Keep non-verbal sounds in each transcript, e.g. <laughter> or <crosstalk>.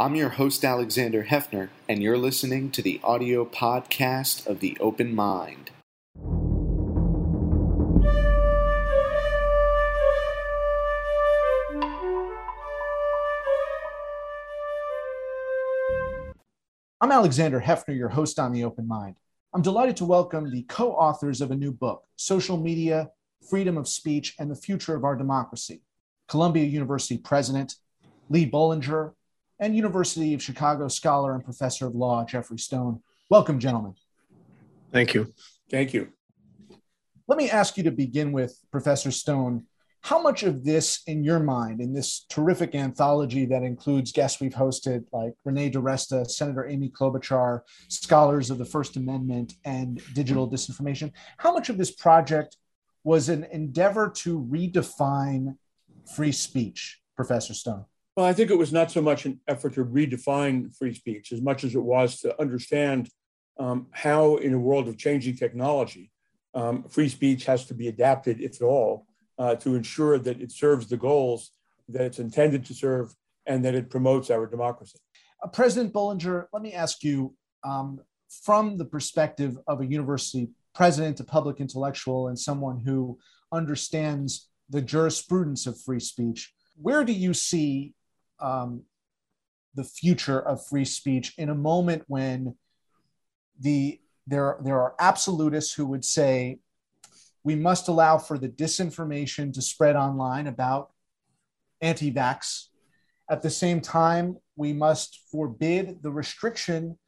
I'm your host, Alexander Heffner, and you're listening to the audio podcast of The Open Mind. I'm Alexander Heffner, your host on The Open Mind. I'm delighted to welcome the co authors of a new book, Social Media, Freedom of Speech, and the Future of Our Democracy Columbia University President Lee Bollinger and University of Chicago scholar and professor of law Geoffrey Stone. Welcome, gentlemen. Thank you. Thank you. Let me ask you to begin with, Professor Stone. How much of this, in your mind, in this terrific anthology that includes guests we've hosted like Renee DiResta, Senator Amy Klobuchar, scholars of the First Amendment and digital disinformation, how much of this project was an endeavor to redefine free speech, Professor Stone? Well, I think it was not so much an effort to redefine free speech as much as it was to understand um, how, in a world of changing technology, um, free speech has to be adapted, if at all, uh, to ensure that it serves the goals that it's intended to serve and that it promotes our democracy. Uh, President Bollinger, let me ask you um, from the perspective of a university president, a public intellectual, and someone who understands the jurisprudence of free speech, where do you see um, the future of free speech in a moment when the there there are absolutists who would say we must allow for the disinformation to spread online about anti-vax. At the same time, we must forbid the restriction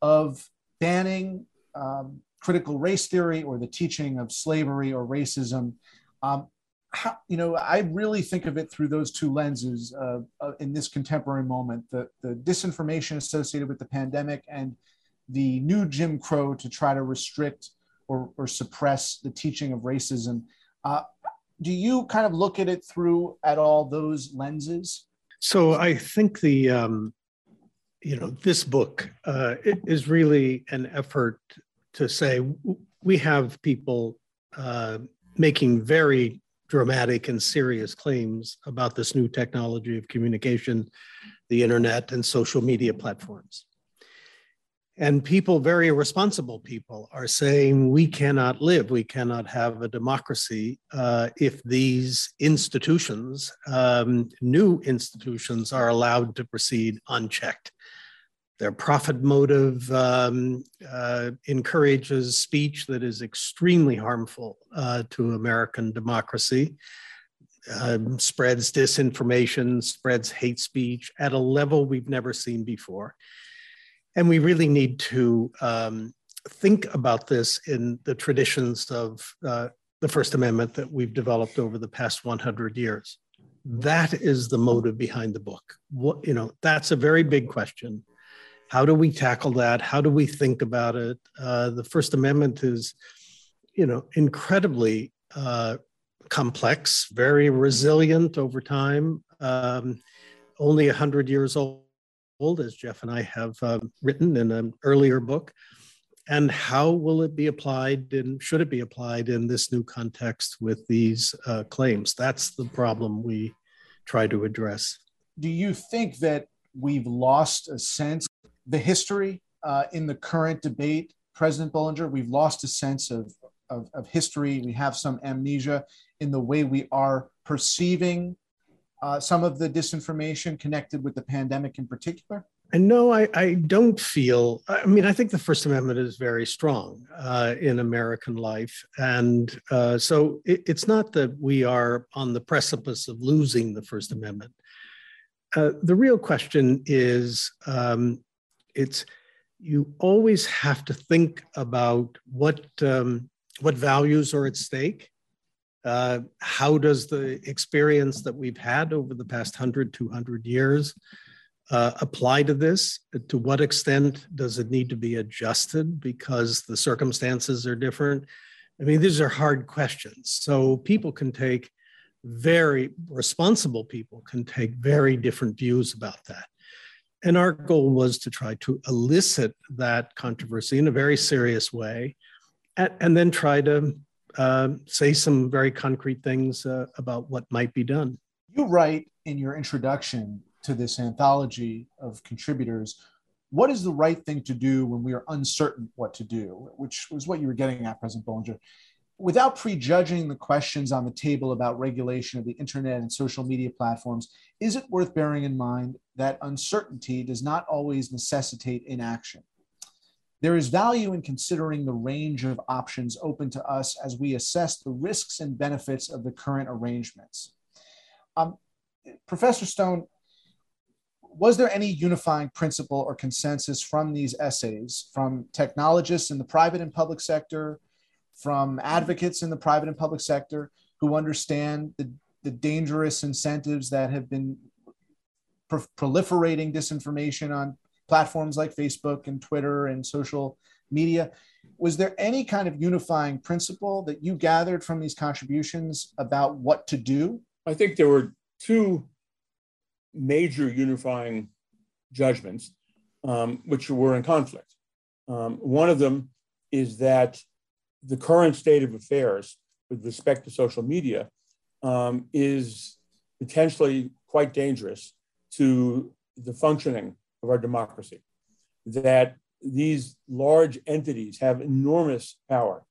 of banning um, critical race theory or the teaching of slavery or racism. Um, how, you know, I really think of it through those two lenses uh, uh, in this contemporary moment: the the disinformation associated with the pandemic and the new Jim Crow to try to restrict or, or suppress the teaching of racism. Uh, do you kind of look at it through at all those lenses? So I think the um, you know this book uh, is really an effort to say we have people uh, making very dramatic and serious claims about this new technology of communication, the internet, and social media platforms. And people, very responsible people, are saying we cannot live, we cannot have a democracy uh, if these institutions, um, new institutions, are allowed to proceed unchecked. Their profit motive um, uh, encourages speech that is extremely harmful uh, to American democracy, um, spreads disinformation, spreads hate speech at a level we've never seen before. And we really need to um, think about this in the traditions of uh, the First Amendment that we've developed over the past 100 years. That is the motive behind the book. What, you know, that's a very big question how do we tackle that? How do we think about it? Uh, the First Amendment is, you know, incredibly uh, complex, very resilient over time. Um, only 100 years old, as Jeff and I have um, written in an earlier book. And how will it be applied and should it be applied in this new context with these uh, claims? That's the problem we try to address. Do you think that we've lost a sense the history uh, in the current debate, President Bollinger, we've lost a sense of, of, of, history. We have some amnesia in the way we are perceiving uh, some of the disinformation connected with the pandemic in particular? And no, I, I don't feel, I mean, I think the First Amendment is very strong uh, in American life. And uh, so it, it's not that we are on the precipice of losing the First Amendment. Uh, the real question is um, it's you always have to think about what um, what values are at stake. Uh, how does the experience that we've had over the past 100, 200 years uh, apply to this? To what extent does it need to be adjusted because the circumstances are different? I mean, these are hard questions. So people can take very responsible people can take very different views about that. And our goal was to try to elicit that controversy in a very serious way and, and then try to uh, say some very concrete things uh, about what might be done. You write in your introduction to this anthology of contributors. What is the right thing to do when we are uncertain what to do, which was what you were getting at, President Bollinger? Without prejudging the questions on the table about regulation of the internet and social media platforms, is it worth bearing in mind that uncertainty does not always necessitate inaction? There is value in considering the range of options open to us as we assess the risks and benefits of the current arrangements. Um, Professor Stone, was there any unifying principle or consensus from these essays, from technologists in the private and public sector, from advocates in the private and public sector who understand the, the dangerous incentives that have been pro- proliferating disinformation on platforms like Facebook and Twitter and social media? Was there any kind of unifying principle that you gathered from these contributions about what to do? I think there were two major unifying judgments, um, which were in conflict. Um, one of them is that the current state of affairs with respect to social media um, is potentially quite dangerous to the functioning of our democracy. That these large entities have enormous power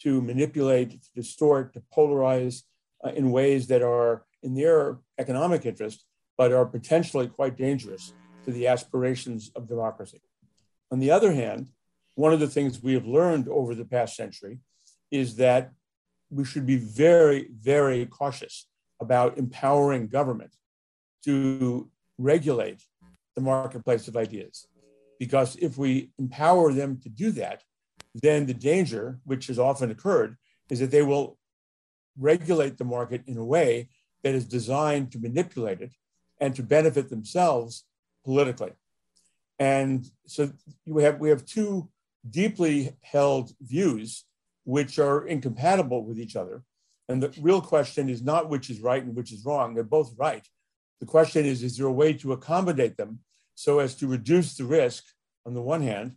to manipulate, to distort, to polarize uh, in ways that are in their economic interest, but are potentially quite dangerous to the aspirations of democracy. On the other hand, one of the things we have learned over the past century is that we should be very, very cautious about empowering government to regulate the marketplace of ideas. Because if we empower them to do that, then the danger, which has often occurred, is that they will regulate the market in a way that is designed to manipulate it and to benefit themselves politically. And so we have, we have two deeply held views which are incompatible with each other. And the real question is not which is right and which is wrong. They're both right. The question is, is there a way to accommodate them so as to reduce the risk on the one hand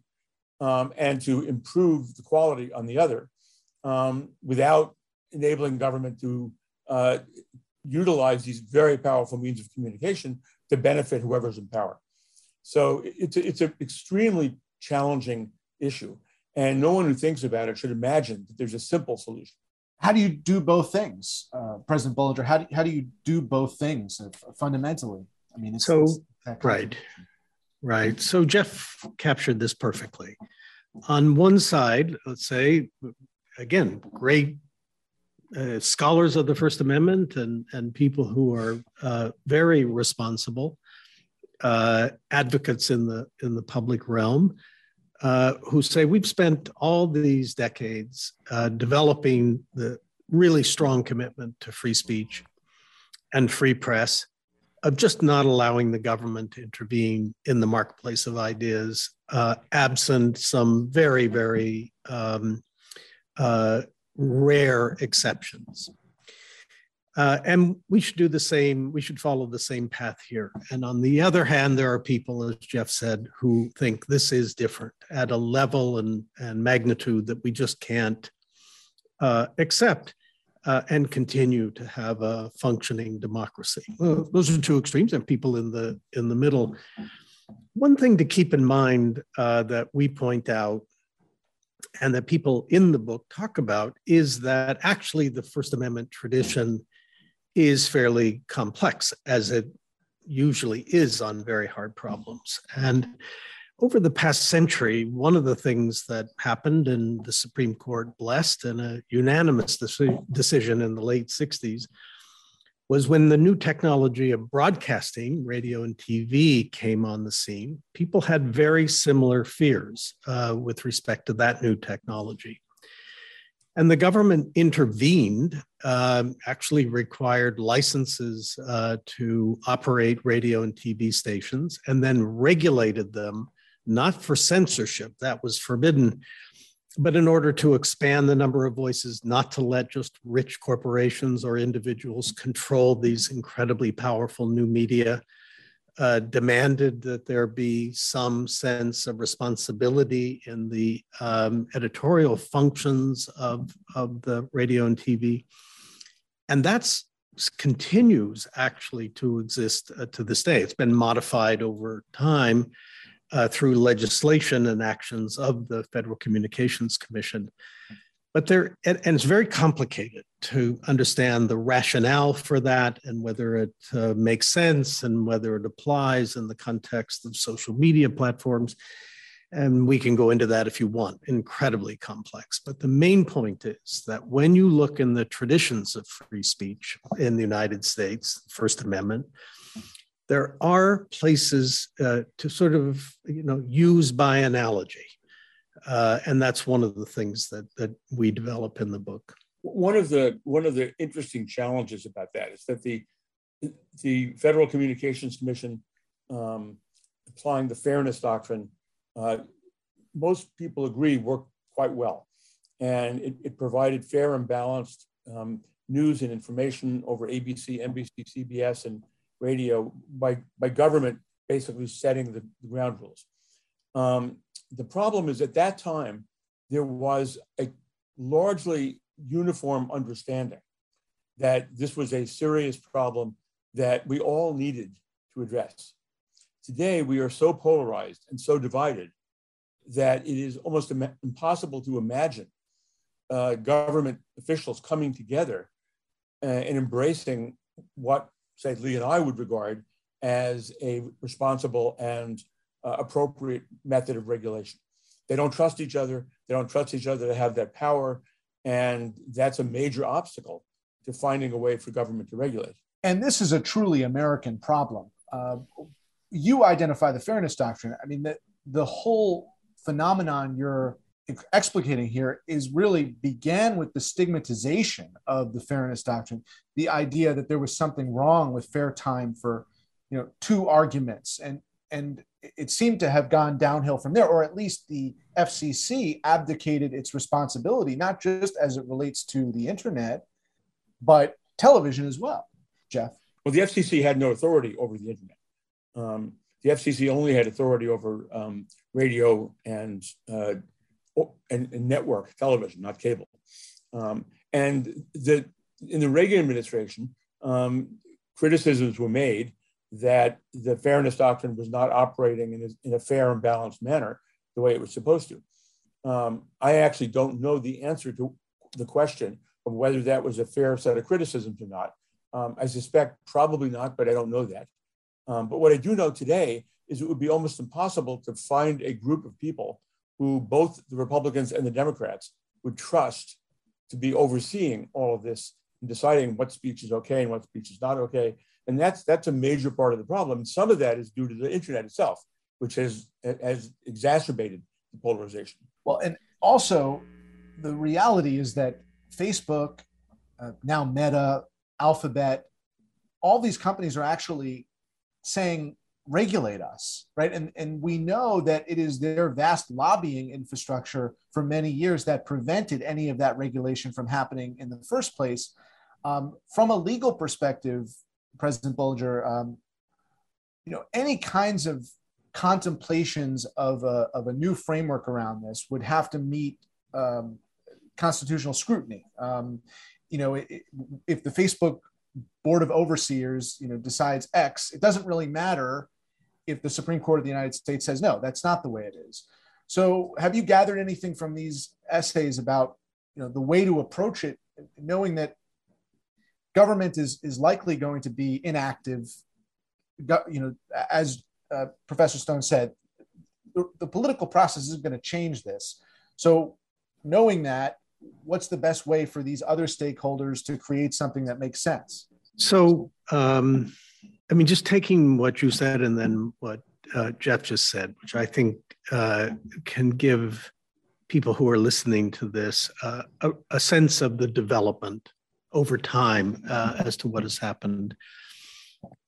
um, and to improve the quality on the other um, without enabling government to uh, utilize these very powerful means of communication to benefit whoever's in power. So it's, a, it's an extremely challenging issue. And no one who thinks about it should imagine that there's a simple solution how do you do both things, uh, President Bollinger? How do, how do you do both things uh, fundamentally? I mean, it's, so it's right, right. So Jeff captured this perfectly. On one side, let's say, again, great uh, scholars of the First Amendment and and people who are uh, very responsible uh, advocates in the in the public realm uh, who say we've spent all these decades uh, developing the really strong commitment to free speech and free press, of just not allowing the government to intervene in the marketplace of ideas, uh, absent some very, very um, uh, rare exceptions. Uh, and we should do the same, we should follow the same path here. And on the other hand, there are people, as Jeff said, who think this is different at a level and, and magnitude that we just can't uh, accept uh, and continue to have a functioning democracy. Well, those are two extremes, and people in the in the middle. One thing to keep in mind uh, that we point out and that people in the book talk about is that actually the First Amendment tradition is fairly complex, as it usually is on very hard problems. And over the past century, one of the things that happened and the Supreme Court blessed in a unanimous decision in the late 60s was when the new technology of broadcasting, radio and TV, came on the scene, people had very similar fears uh, with respect to that new technology. And the government intervened, um, actually required licenses uh, to operate radio and TV stations, and then regulated them, not for censorship, that was forbidden, but in order to expand the number of voices, not to let just rich corporations or individuals control these incredibly powerful new media uh, demanded that there be some sense of responsibility in the um, editorial functions of, of the radio and TV. And that's continues actually to exist uh, to this day. It's been modified over time uh, through legislation and actions of the Federal Communications Commission. But there, and, and, it's very complicated to understand the rationale for that and whether it uh, makes sense and whether it applies in the context of social media platforms. And we can go into that if you want, incredibly complex. But the main point is that when you look in the traditions of free speech in the United States, First Amendment, there are places uh, to sort of you know use by analogy uh, and that's one of the things that that we develop in the book one of the one of the interesting challenges about that is that the the federal communications commission um, applying the fairness doctrine uh, most people agree worked quite well and it, it provided fair and balanced um, news and information over abc nbc cbs and radio by, by government basically setting the, ground rules. Um, the problem is at that time, there was a largely uniform understanding that this was a serious problem that we all needed to address. Today, we are so polarized and so divided that it is almost Im- impossible to imagine uh, government officials coming together uh, and embracing what say Lee and I would regard as a responsible and uh, appropriate method of regulation. They don't trust each other. They don't trust each other to have that power. And that's a major obstacle to finding a way for government to regulate. And this is a truly American problem. Uh, you identify the fairness doctrine. I mean, the, the whole phenomenon you're explicating here is really began with the stigmatization of the fairness doctrine, the idea that there was something wrong with fair time for, you know, two arguments, and and it seemed to have gone downhill from there, or at least the FCC abdicated its responsibility, not just as it relates to the internet, but television as well. Jeff. Well, the FCC had no authority over the internet. Um, the FCC only had authority over um, radio and uh, and, and network television, not cable. Um, and the, in the Reagan administration, um, criticisms were made that the fairness doctrine was not operating in a, in a fair and balanced manner the way it was supposed to. Um, I actually don't know the answer to the question of whether that was a fair set of criticisms or not. Um, I suspect probably not, but I don't know that. Um, but what I do know today is it would be almost impossible to find a group of people who both the Republicans and the Democrats would trust to be overseeing all of this and deciding what speech is okay and what speech is not okay. And that's that's a major part of the problem. Some of that is due to the internet itself, which has has exacerbated the polarization. Well, and also the reality is that Facebook, uh, now Meta, Alphabet, all these companies are actually saying regulate us, right? And, and we know that it is their vast lobbying infrastructure for many years that prevented any of that regulation from happening in the first place. Um, from a legal perspective, President Bollinger, um, you know, any kinds of contemplations of a, of a new framework around this would have to meet um, constitutional scrutiny. Um, you know, it, if the Facebook board of overseers, you know, decides X, it doesn't really matter if the Supreme Court of the United States says no, that's not the way it is. So, have you gathered anything from these essays about you know the way to approach it, knowing that government is is likely going to be inactive? You know, as uh, Professor Stone said, the, the political process is going to change this. So, knowing that, what's the best way for these other stakeholders to create something that makes sense? So. Um I mean, just taking what you said and then what uh, Jeff just said, which I think uh, can give people who are listening to this uh, a, a, sense of the development over time uh, as to what has happened.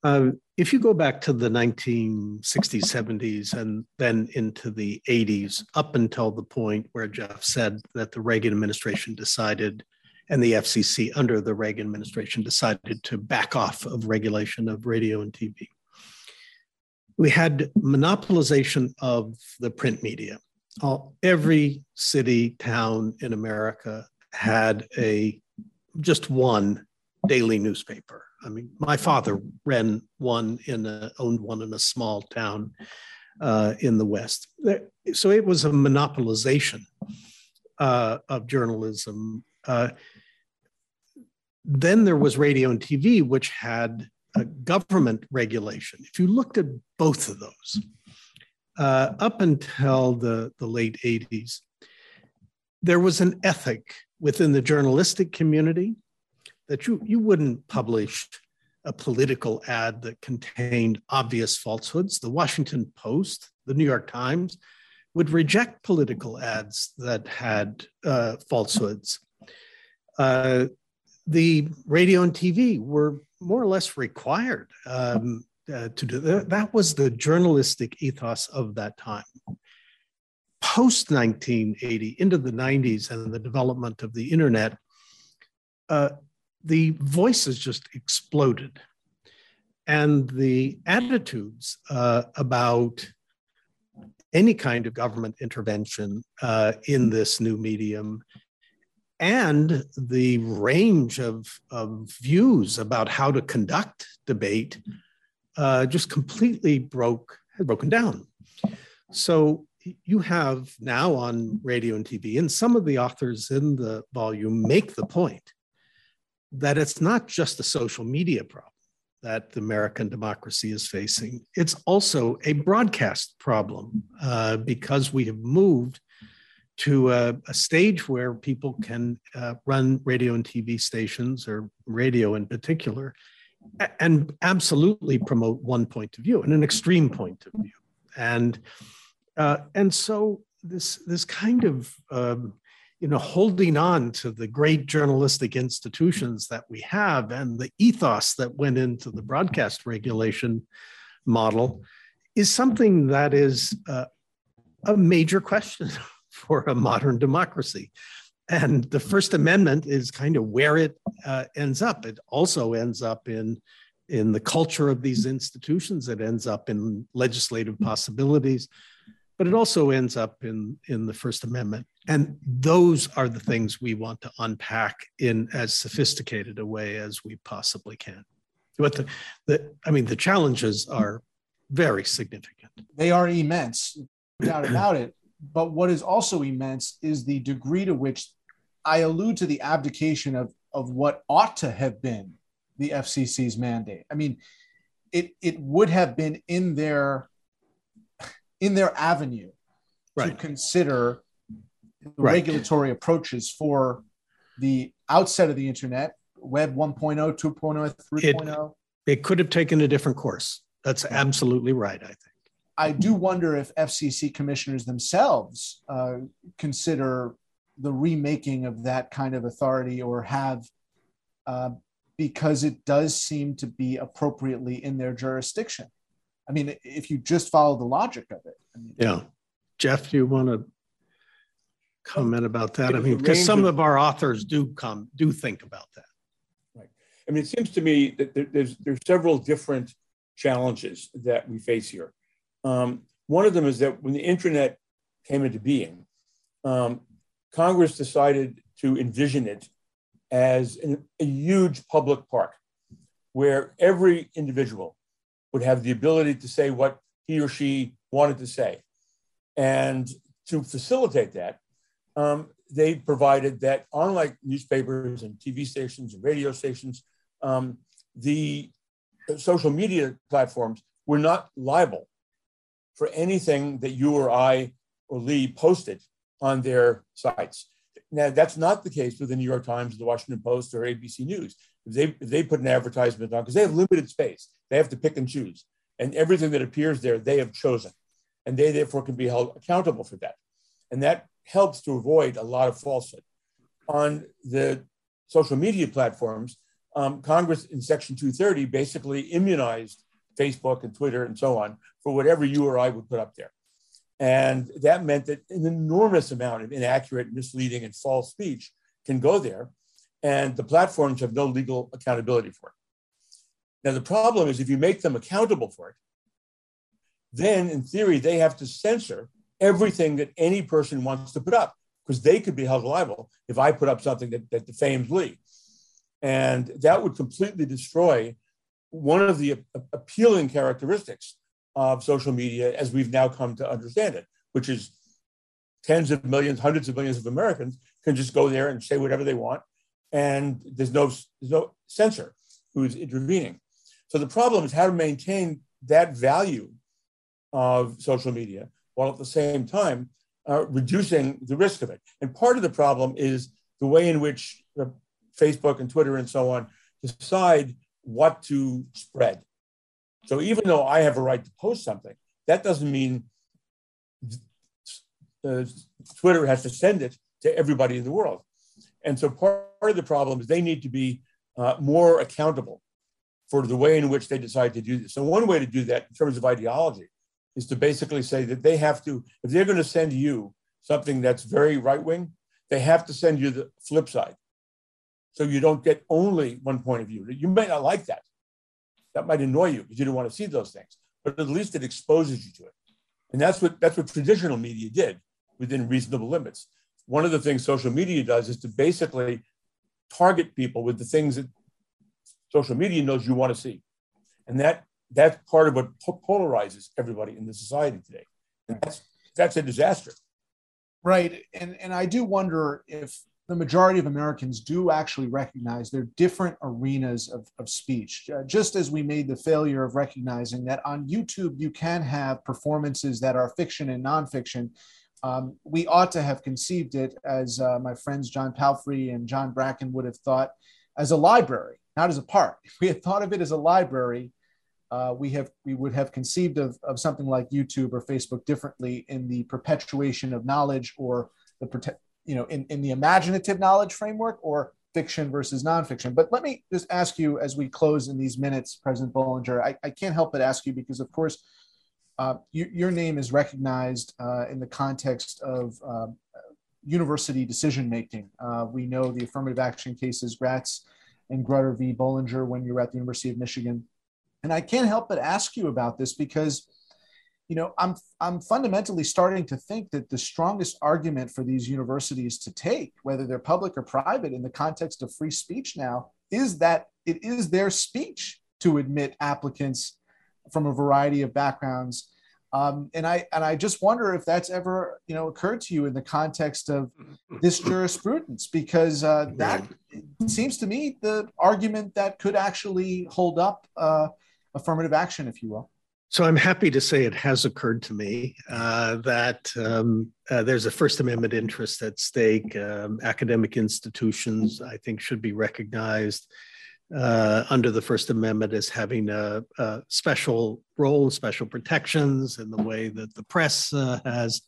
Um, if you go back to the 1960s, 70s, and then into the 80s, up until the point where Jeff said that the Reagan administration decided and the FCC under the Reagan administration decided to back off of regulation of radio and TV. We had monopolization of the print media. All, every city, town in America had a just one daily newspaper. I mean, my father ran one in a, owned one in a small town uh, in the West. So it was a monopolization uh, of journalism. Uh, then there was radio and TV, which had a government regulation. If you looked at both of those, uh, up until the, the late 80s, there was an ethic within the journalistic community that you, you wouldn't publish a political ad that contained obvious falsehoods. The Washington Post, the New York Times would reject political ads that had uh, falsehoods. Uh, the radio and TV were more or less required um, uh, to do that. That was the journalistic ethos of that time. Post 1980, into the 90s and the development of the internet, uh, the voices just exploded. And the attitudes uh, about any kind of government intervention uh, in this new medium and the range of, of views about how to conduct debate uh, just completely broke had broken down. So you have now on radio and TV, and some of the authors in the volume make the point that it's not just a social media problem that the American democracy is facing. It's also a broadcast problem uh, because we have moved to a, a stage where people can uh, run radio and TV stations or radio in particular and absolutely promote one point of view and an extreme point of view. And, uh, and so this, this kind of um, you know, holding on to the great journalistic institutions that we have and the ethos that went into the broadcast regulation model is something that is uh, a major question <laughs> for a modern democracy. And the First Amendment is kind of where it uh, ends up. It also ends up in, in the culture of these institutions, it ends up in legislative possibilities, but it also ends up in, in the First Amendment. And those are the things we want to unpack in as sophisticated a way as we possibly can. But the, the I mean, the challenges are very significant. They are immense, doubt about it. But what is also immense is the degree to which I allude to the abdication of, of what ought to have been the FCC's mandate. I mean, it, it would have been in their in their avenue right. to consider the right. regulatory approaches for the outset of the internet, Web 1.0, 2.0, 3.0. It, it could have taken a different course. That's absolutely right, I think. I do wonder if FCC commissioners themselves uh, consider the remaking of that kind of authority or have, uh, because it does seem to be appropriately in their jurisdiction. I mean, if you just follow the logic of it. I mean, yeah. Jeff, do you want to comment about that? I mean, because some of, of our authors do come do think about that. Right. I mean, it seems to me that there's there's several different challenges that we face here. Um, one of them is that when the internet came into being, um, Congress decided to envision it as an, a huge public park where every individual would have the ability to say what he or she wanted to say. And to facilitate that, um, they provided that, unlike newspapers and TV stations and radio stations, um, the social media platforms were not liable for anything that you or I or Lee posted on their sites. Now, that's not the case with the New York Times, the Washington Post, or ABC News. They, they put an advertisement on, because they have limited space, they have to pick and choose. And everything that appears there, they have chosen. And they therefore can be held accountable for that. And that helps to avoid a lot of falsehood. On the social media platforms, um, Congress in Section 230 basically immunized Facebook and Twitter and so on for whatever you or I would put up there. And that meant that an enormous amount of inaccurate, misleading, and false speech can go there. And the platforms have no legal accountability for it. Now, the problem is if you make them accountable for it, then in theory, they have to censor everything that any person wants to put up because they could be held liable if I put up something that, that defames Lee. And that would completely destroy one of the appealing characteristics of social media as we've now come to understand it, which is tens of millions, hundreds of millions of Americans can just go there and say whatever they want, and there's no there's no censor who's intervening. So the problem is how to maintain that value of social media while at the same time uh, reducing the risk of it. And part of the problem is the way in which uh, Facebook and Twitter and so on decide what to spread. So even though I have a right to post something, that doesn't mean uh, Twitter has to send it to everybody in the world. And so part of the problem is they need to be uh, more accountable for the way in which they decide to do this. So one way to do that in terms of ideology is to basically say that they have to, if they're going to send you something that's very right wing, they have to send you the flip side. So you don't get only one point of view. You may not like that. That might annoy you because you don't want to see those things, but at least it exposes you to it. And that's what that's what traditional media did within reasonable limits. One of the things social media does is to basically target people with the things that social media knows you want to see. And that that's part of what polarizes everybody in the society today. And that's that's a disaster. Right. And and I do wonder if the majority of Americans do actually recognize there are different arenas of, of speech. Uh, just as we made the failure of recognizing that on YouTube you can have performances that are fiction and nonfiction, um, we ought to have conceived it, as uh, my friends John Palfrey and John Bracken would have thought, as a library, not as a park. If we had thought of it as a library, uh, we have we would have conceived of, of something like YouTube or Facebook differently in the perpetuation of knowledge or the you know in, in the imaginative knowledge framework or fiction versus nonfiction. But let me just ask you as we close in these minutes, President Bollinger, I, I can't help but ask you because of course uh, you, your name is recognized uh, in the context of uh, university decision making. Uh, we know the affirmative action cases, Gratz and Grutter v. Bollinger, when you were at the University of Michigan. And I can't help but ask you about this because, you know, I'm I'm fundamentally starting to think that the strongest argument for these universities to take, whether they're public or private, in the context of free speech now, is that it is their speech to admit applicants from a variety of backgrounds. Um, and I and I just wonder if that's ever you know occurred to you in the context of this <laughs> jurisprudence, because uh, that seems to me the argument that could actually hold up uh, affirmative action, if you will. So I'm happy to say it has occurred to me uh, that um, uh, there's a First Amendment interest at stake. Um, academic institutions, I think, should be recognized uh, under the First Amendment as having a, a, special role, special protections in the way that the press uh, has.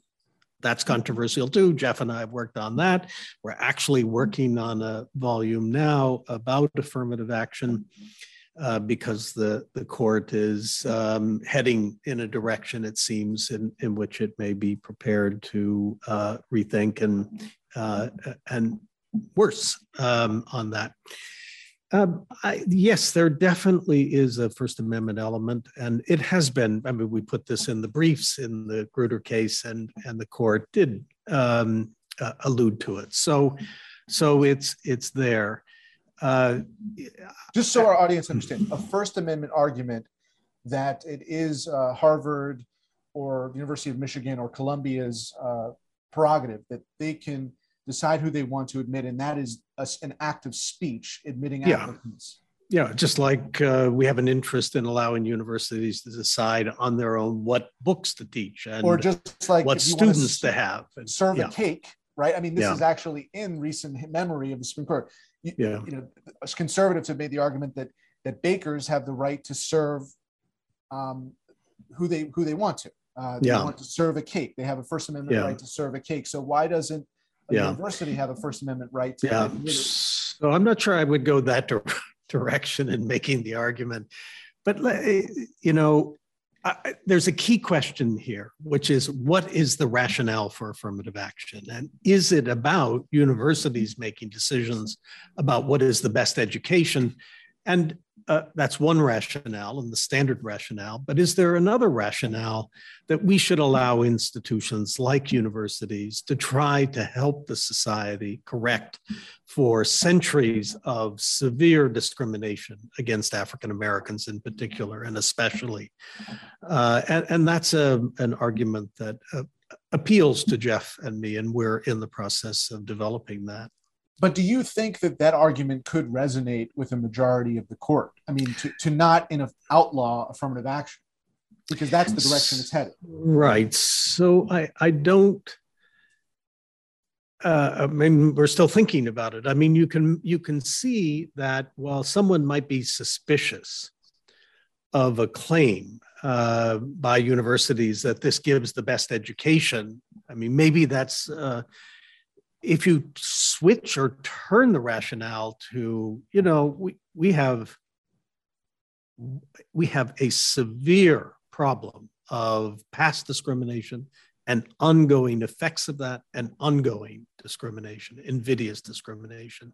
That's controversial too. Jeff and I have worked on that. We're actually working on a volume now about affirmative action. Uh, because the, the court is um, heading in a direction, it seems, in, in which it may be prepared to uh, rethink and, uh, and worse um, on that. Um, I, yes, there definitely is a First Amendment element, and it has been. I mean, we put this in the briefs in the Grutter case, and and the court did um, uh, allude to it. So, so it's it's there. Uh, Just so our audience understands, a First Amendment argument that it is uh, Harvard or University of Michigan or Columbia's uh, prerogative that they can decide who they want to admit, and that is a, an act of speech admitting yeah. applicants. Yeah, just like uh, we have an interest in allowing universities to decide on their own what books to teach and or just like what students to, to have. And, serve yeah. a cake, right? I mean, this yeah. is actually in recent memory of the Supreme Court. You, yeah. you know, conservatives have made the argument that that bakers have the right to serve um, who they who they want to. Uh, they yeah. want to serve a cake. They have a First Amendment yeah. right to serve a cake. So why doesn't a yeah. university have a First Amendment right to yeah. So I'm not sure I would go that <laughs> direction in making the argument. But, eh, you know, I, there's a key question here, which is what is the rationale for affirmative action? And is it about universities making decisions about what is the best education? And uh, that's one rationale and the standard rationale. But is there another rationale that we should allow institutions like universities to try to help the society correct for centuries of severe discrimination against African Americans in particular and especially? Uh, and, and, that's a, an argument that uh, appeals to Jeff and me, and we're in the process of developing that. But do you think that that argument could resonate with a majority of the court? I mean, to, to not in outlaw affirmative action, because that's the direction it's headed. Right. So I, I don't. Uh, I mean, we're still thinking about it. I mean, you can you can see that while someone might be suspicious of a claim uh, by universities that this gives the best education, I mean, maybe that's uh, if you switch or turn the rationale to, you know, we, we have we have a severe problem of past discrimination and ongoing effects of that and ongoing discrimination, invidious discrimination.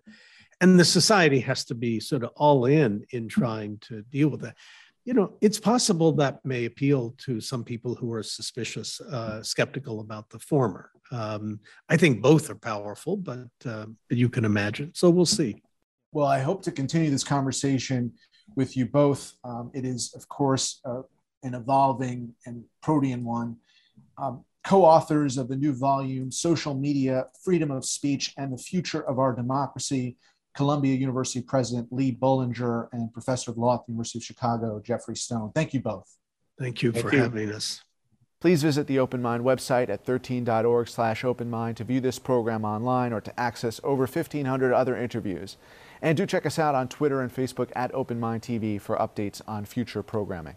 And the society has to be sort of all in in trying to deal with that you know, it's possible that may appeal to some people who are suspicious, uh, skeptical about the former. Um, I think both are powerful, but uh, you can imagine. So we'll see. Well, I hope to continue this conversation with you both. Um, it is, of course, uh, an evolving and protean one. Um, co authors of the new volume, Social Media, Freedom of Speech, and the Future of Our Democracy. Columbia University President Lee Bollinger and Professor of Law at the University of Chicago, Geoffrey Stone. Thank you both. Thank you Thank for you. having us. Please visit the Open Mind website at 13.org slash openmind to view this program online or to access over 1,500 other interviews. And do check us out on Twitter and Facebook at Open Mind TV for updates on future programming.